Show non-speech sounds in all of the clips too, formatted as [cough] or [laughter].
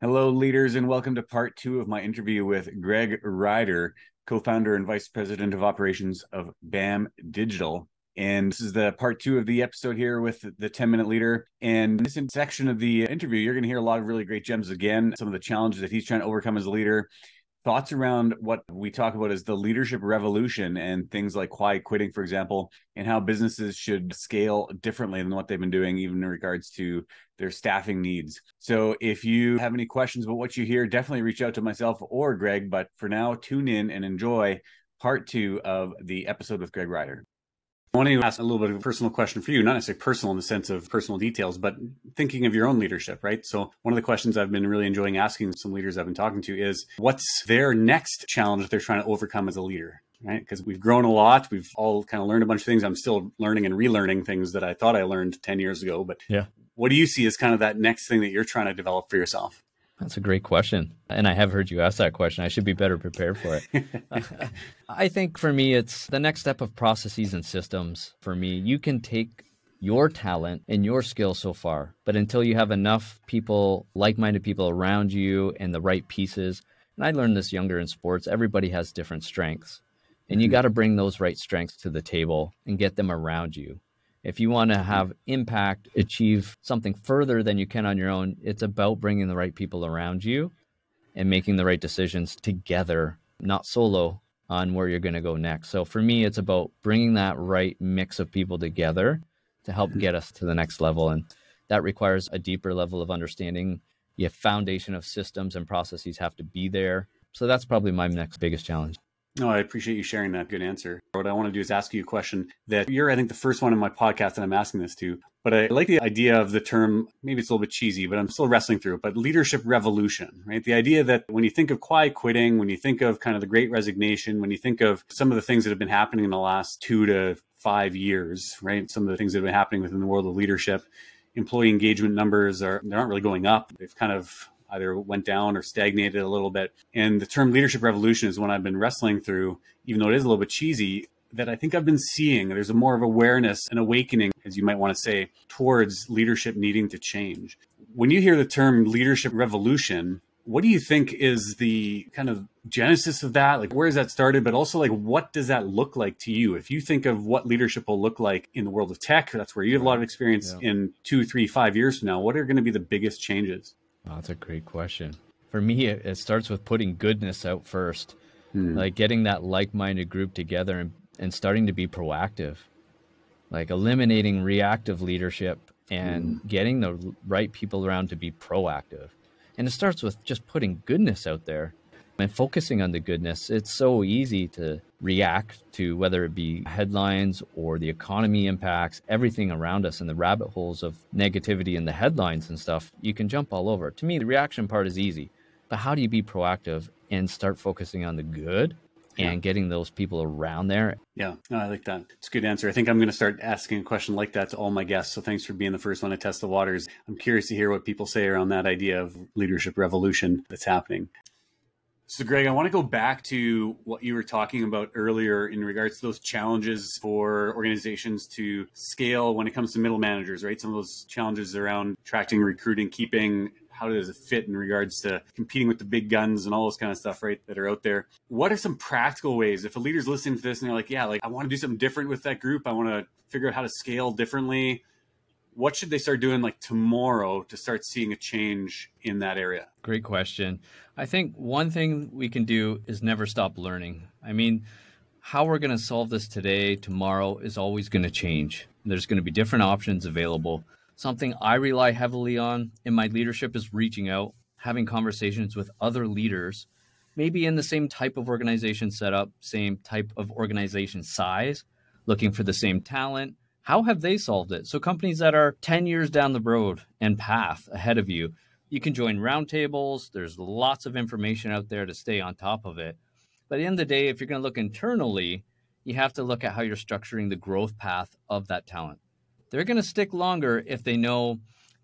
Hello, leaders, and welcome to part two of my interview with Greg Ryder, co founder and vice president of operations of BAM Digital. And this is the part two of the episode here with the 10 minute leader. And this section of the interview, you're going to hear a lot of really great gems again, some of the challenges that he's trying to overcome as a leader, thoughts around what we talk about as the leadership revolution and things like quiet quitting, for example, and how businesses should scale differently than what they've been doing, even in regards to their staffing needs. So if you have any questions about what you hear, definitely reach out to myself or Greg. But for now, tune in and enjoy part two of the episode with Greg Ryder. I want to ask a little bit of a personal question for you, not necessarily personal in the sense of personal details, but thinking of your own leadership, right? So, one of the questions I've been really enjoying asking some leaders I've been talking to is what's their next challenge that they're trying to overcome as a leader? Right. Because we've grown a lot. We've all kind of learned a bunch of things. I'm still learning and relearning things that I thought I learned 10 years ago. But yeah. what do you see as kind of that next thing that you're trying to develop for yourself? That's a great question. And I have heard you ask that question. I should be better prepared for it. [laughs] I think for me, it's the next step of processes and systems. For me, you can take your talent and your skill so far, but until you have enough people, like minded people around you and the right pieces, and I learned this younger in sports, everybody has different strengths. And you mm-hmm. got to bring those right strengths to the table and get them around you. If you want to have impact, achieve something further than you can on your own, it's about bringing the right people around you and making the right decisions together, not solo on where you're going to go next. So for me, it's about bringing that right mix of people together to help get us to the next level. And that requires a deeper level of understanding. Your foundation of systems and processes have to be there. So that's probably my next biggest challenge. No, I appreciate you sharing that good answer. What I want to do is ask you a question that you're, I think, the first one in my podcast that I'm asking this to. But I like the idea of the term, maybe it's a little bit cheesy, but I'm still wrestling through it. But leadership revolution, right? The idea that when you think of quiet quitting, when you think of kind of the great resignation, when you think of some of the things that have been happening in the last two to five years, right? Some of the things that have been happening within the world of leadership, employee engagement numbers are, they're not really going up. They've kind of either went down or stagnated a little bit. And the term leadership revolution is one I've been wrestling through, even though it is a little bit cheesy, that I think I've been seeing. There's a more of awareness and awakening, as you might want to say, towards leadership needing to change. When you hear the term leadership revolution, what do you think is the kind of genesis of that? Like, where has that started? But also, like, what does that look like to you? If you think of what leadership will look like in the world of tech, that's where you have a lot of experience yeah. in two, three, five years from now. What are going to be the biggest changes? That's a great question. For me, it, it starts with putting goodness out first, hmm. like getting that like minded group together and, and starting to be proactive, like eliminating reactive leadership and hmm. getting the right people around to be proactive. And it starts with just putting goodness out there and focusing on the goodness. It's so easy to react to whether it be headlines or the economy impacts, everything around us and the rabbit holes of negativity in the headlines and stuff. You can jump all over. To me, the reaction part is easy. But how do you be proactive and start focusing on the good and getting those people around there. Yeah, no, I like that. It's a good answer. I think I'm going to start asking a question like that to all my guests. So thanks for being the first one to test the waters. I'm curious to hear what people say around that idea of leadership revolution that's happening. So, Greg, I want to go back to what you were talking about earlier in regards to those challenges for organizations to scale when it comes to middle managers, right? Some of those challenges around attracting, recruiting, keeping. How does it fit in regards to competing with the big guns and all those kind of stuff, right? That are out there. What are some practical ways if a leader's listening to this and they're like, yeah, like I want to do something different with that group. I want to figure out how to scale differently what should they start doing like tomorrow to start seeing a change in that area? Great question. I think one thing we can do is never stop learning. I mean, how we're going to solve this today, tomorrow is always going to change. There's going to be different options available. Something I rely heavily on in my leadership is reaching out, having conversations with other leaders, maybe in the same type of organization setup, same type of organization size, looking for the same talent, how have they solved it? So companies that are 10 years down the road and path ahead of you, you can join roundtables. There's lots of information out there to stay on top of it. But at the end of the day, if you're going to look internally, you have to look at how you're structuring the growth path of that talent. They're going to stick longer if they know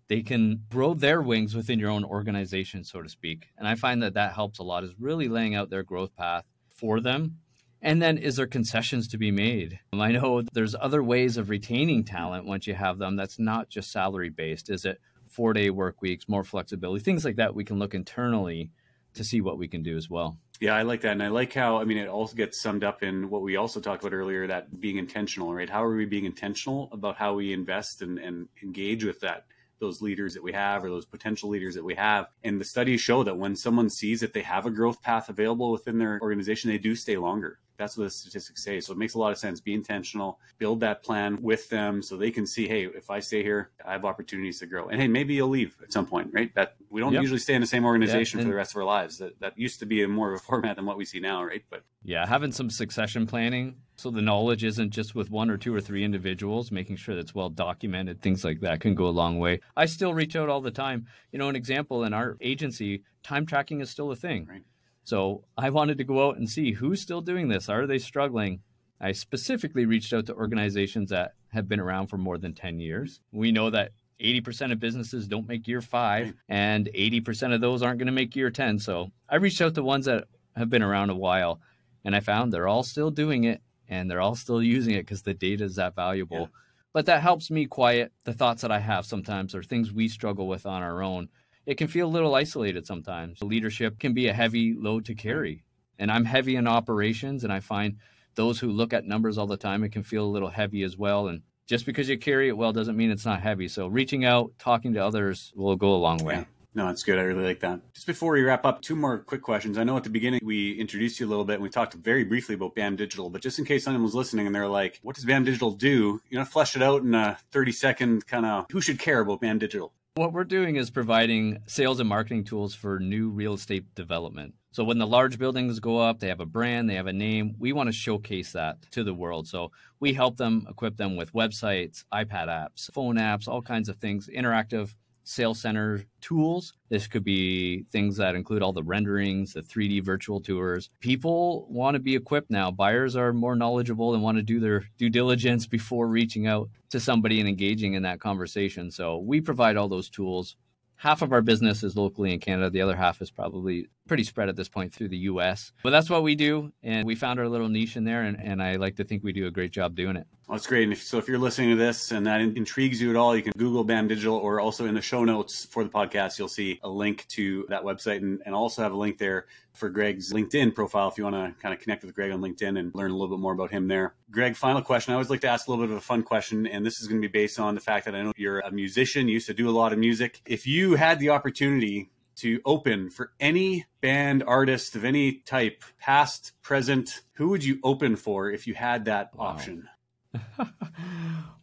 they can grow their wings within your own organization, so to speak. And I find that that helps a lot is really laying out their growth path for them and then is there concessions to be made? Um, I know there's other ways of retaining talent once you have them that's not just salary based. Is it four day work weeks, more flexibility, things like that. We can look internally to see what we can do as well. Yeah, I like that. And I like how, I mean, it also gets summed up in what we also talked about earlier that being intentional, right? How are we being intentional about how we invest and, and engage with that? those leaders that we have or those potential leaders that we have. And the studies show that when someone sees that they have a growth path available within their organization, they do stay longer. That's what the statistics say. So it makes a lot of sense. Be intentional, build that plan with them so they can see, hey, if I stay here, I have opportunities to grow. And hey, maybe you'll leave at some point, right? That we don't yep. usually stay in the same organization yeah, for the rest of our lives. That that used to be a more of a format than what we see now, right? But yeah, having some succession planning so the knowledge isn't just with one or two or three individuals, making sure that's well documented, things like that can go a long way. I still reach out all the time. You know, an example in our agency, time tracking is still a thing. Right so I wanted to go out and see who's still doing this. Are they struggling? I specifically reached out to organizations that have been around for more than 10 years. We know that 80% of businesses don't make year five, and 80% of those aren't going to make year 10. So I reached out to ones that have been around a while, and I found they're all still doing it and they're all still using it because the data is that valuable. Yeah. But that helps me quiet the thoughts that I have sometimes or things we struggle with on our own it can feel a little isolated sometimes. Leadership can be a heavy load to carry. And I'm heavy in operations, and I find those who look at numbers all the time, it can feel a little heavy as well. And just because you carry it well doesn't mean it's not heavy. So reaching out, talking to others will go a long way. Yeah. No, that's good. I really like that. Just before we wrap up, two more quick questions. I know at the beginning we introduced you a little bit and we talked very briefly about BAM Digital, but just in case someone was listening and they're like, what does BAM Digital do? You know, flesh it out in a 30 second kind of who should care about BAM Digital? What we're doing is providing sales and marketing tools for new real estate development. So when the large buildings go up, they have a brand, they have a name. We want to showcase that to the world. So we help them equip them with websites, iPad apps, phone apps, all kinds of things, interactive sales center tools. This could be things that include all the renderings, the 3D virtual tours. People want to be equipped now. Buyers are more knowledgeable and want to do their due diligence [laughs] before reaching out to somebody and engaging in that conversation. So we provide all those tools half of our business is locally in Canada. The other half is probably pretty spread at this point through the US. But that's what we do. And we found our little niche in there. And, and I like to think we do a great job doing it. Well, that's great. And if, so if you're listening to this and that intrigues you at all, you can Google BAM Digital or also in the show notes for the podcast, you'll see a link to that website and, and also have a link there for Greg's LinkedIn profile if you want to kind of connect with Greg on LinkedIn and learn a little bit more about him there. Greg, final question. I always like to ask a little bit of a fun question, and this is going to be based on the fact that I know you're a musician, you used to do a lot of music. If you had the opportunity to open for any band artist of any type, past, present, who would you open for if you had that wow. option? [laughs]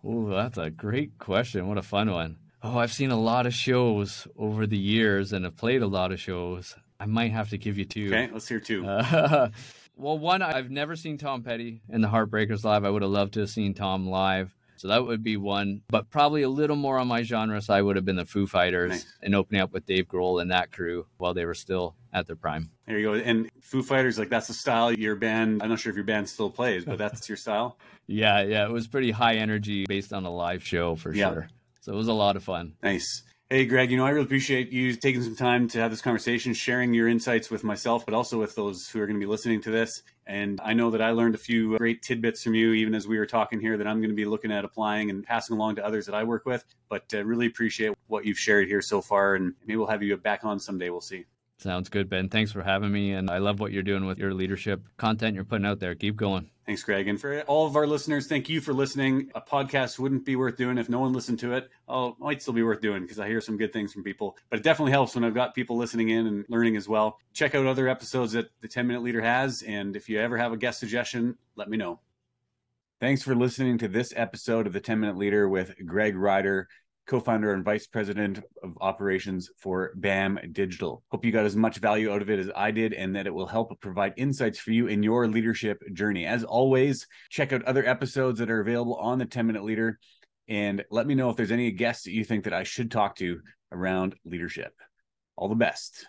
oh, that's a great question. What a fun one. Oh, I've seen a lot of shows over the years and have played a lot of shows. I might have to give you two. Okay, let's hear two. Uh, [laughs] well, one, I've never seen Tom Petty in the Heartbreakers live. I would have loved to have seen Tom live. So that would be one, but probably a little more on my genre side would have been the Foo Fighters nice. and opening up with Dave Grohl and that crew while they were still at their prime. There you go. And Foo Fighters, like that's the style your band. I'm not sure if your band still plays, but that's your style. [laughs] yeah, yeah. It was pretty high energy based on a live show for yeah. sure. So it was a lot of fun. Nice. Hey, Greg, you know, I really appreciate you taking some time to have this conversation, sharing your insights with myself, but also with those who are going to be listening to this. And I know that I learned a few great tidbits from you, even as we were talking here, that I'm going to be looking at applying and passing along to others that I work with. But uh, really appreciate what you've shared here so far. And maybe we'll have you back on someday. We'll see. Sounds good, Ben. Thanks for having me. And I love what you're doing with your leadership content you're putting out there. Keep going. Thanks, Greg. And for all of our listeners, thank you for listening. A podcast wouldn't be worth doing if no one listened to it. Oh, it might still be worth doing because I hear some good things from people. But it definitely helps when I've got people listening in and learning as well. Check out other episodes that the 10 Minute Leader has. And if you ever have a guest suggestion, let me know. Thanks for listening to this episode of the 10 Minute Leader with Greg Ryder co-founder and vice president of operations for BAM Digital. Hope you got as much value out of it as I did and that it will help provide insights for you in your leadership journey. As always, check out other episodes that are available on the 10 Minute Leader and let me know if there's any guests that you think that I should talk to around leadership. All the best.